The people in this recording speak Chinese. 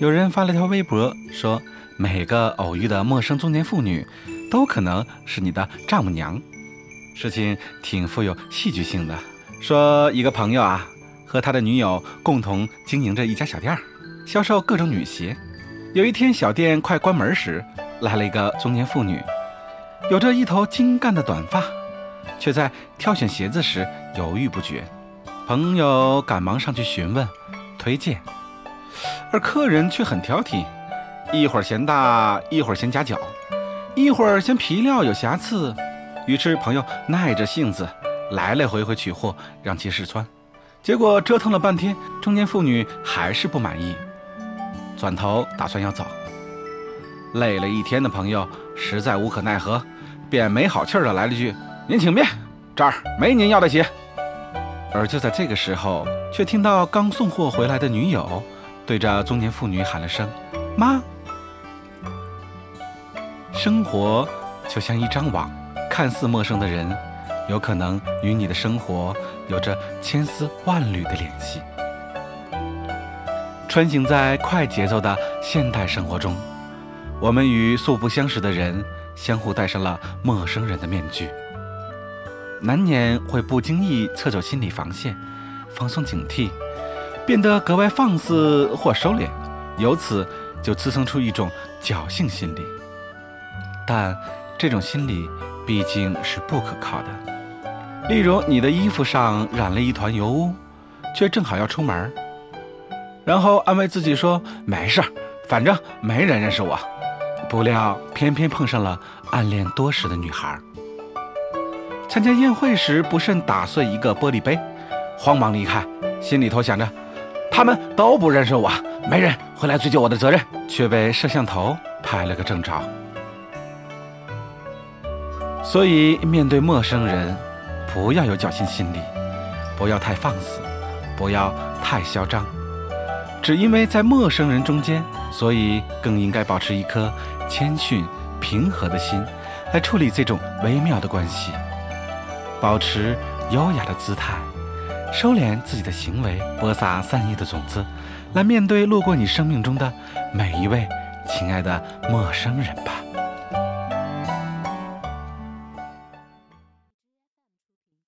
有人发了条微博说，每个偶遇的陌生中年妇女，都可能是你的丈母娘。事情挺富有戏剧性的。说一个朋友啊，和他的女友共同经营着一家小店儿，销售各种女鞋。有一天，小店快关门时，来了一个中年妇女，有着一头精干的短发，却在挑选鞋子时犹豫不决。朋友赶忙上去询问、推荐，而客人却很挑剔，一会儿嫌大，一会儿嫌夹脚，一会儿嫌皮料有瑕疵。于是朋友耐着性子来来回回取货，让其试穿。结果折腾了半天，中年妇女还是不满意，转头打算要走。累了一天的朋友实在无可奈何，便没好气儿的来了句：“您请便，这儿没您要的鞋。”而就在这个时候，却听到刚送货回来的女友对着中年妇女喊了声：“妈。”生活就像一张网。看似陌生的人，有可能与你的生活有着千丝万缕的联系。穿行在快节奏的现代生活中，我们与素不相识的人相互戴上了陌生人的面具，难免会不经意侧走心理防线，放松警惕，变得格外放肆或收敛，由此就滋生出一种侥幸心理。但这种心理。毕竟是不可靠的。例如，你的衣服上染了一团油污，却正好要出门，然后安慰自己说：“没事儿，反正没人认识我。”不料偏偏碰上了暗恋多时的女孩。参加宴会时不慎打碎一个玻璃杯，慌忙离开，心里头想着他们都不认识我，没人会来追究我的责任，却被摄像头拍了个正着。所以，面对陌生人，不要有侥幸心理，不要太放肆，不要太嚣张。只因为在陌生人中间，所以更应该保持一颗谦逊平和的心，来处理这种微妙的关系。保持优雅的姿态，收敛自己的行为，播撒善意的种子，来面对路过你生命中的每一位亲爱的陌生人吧。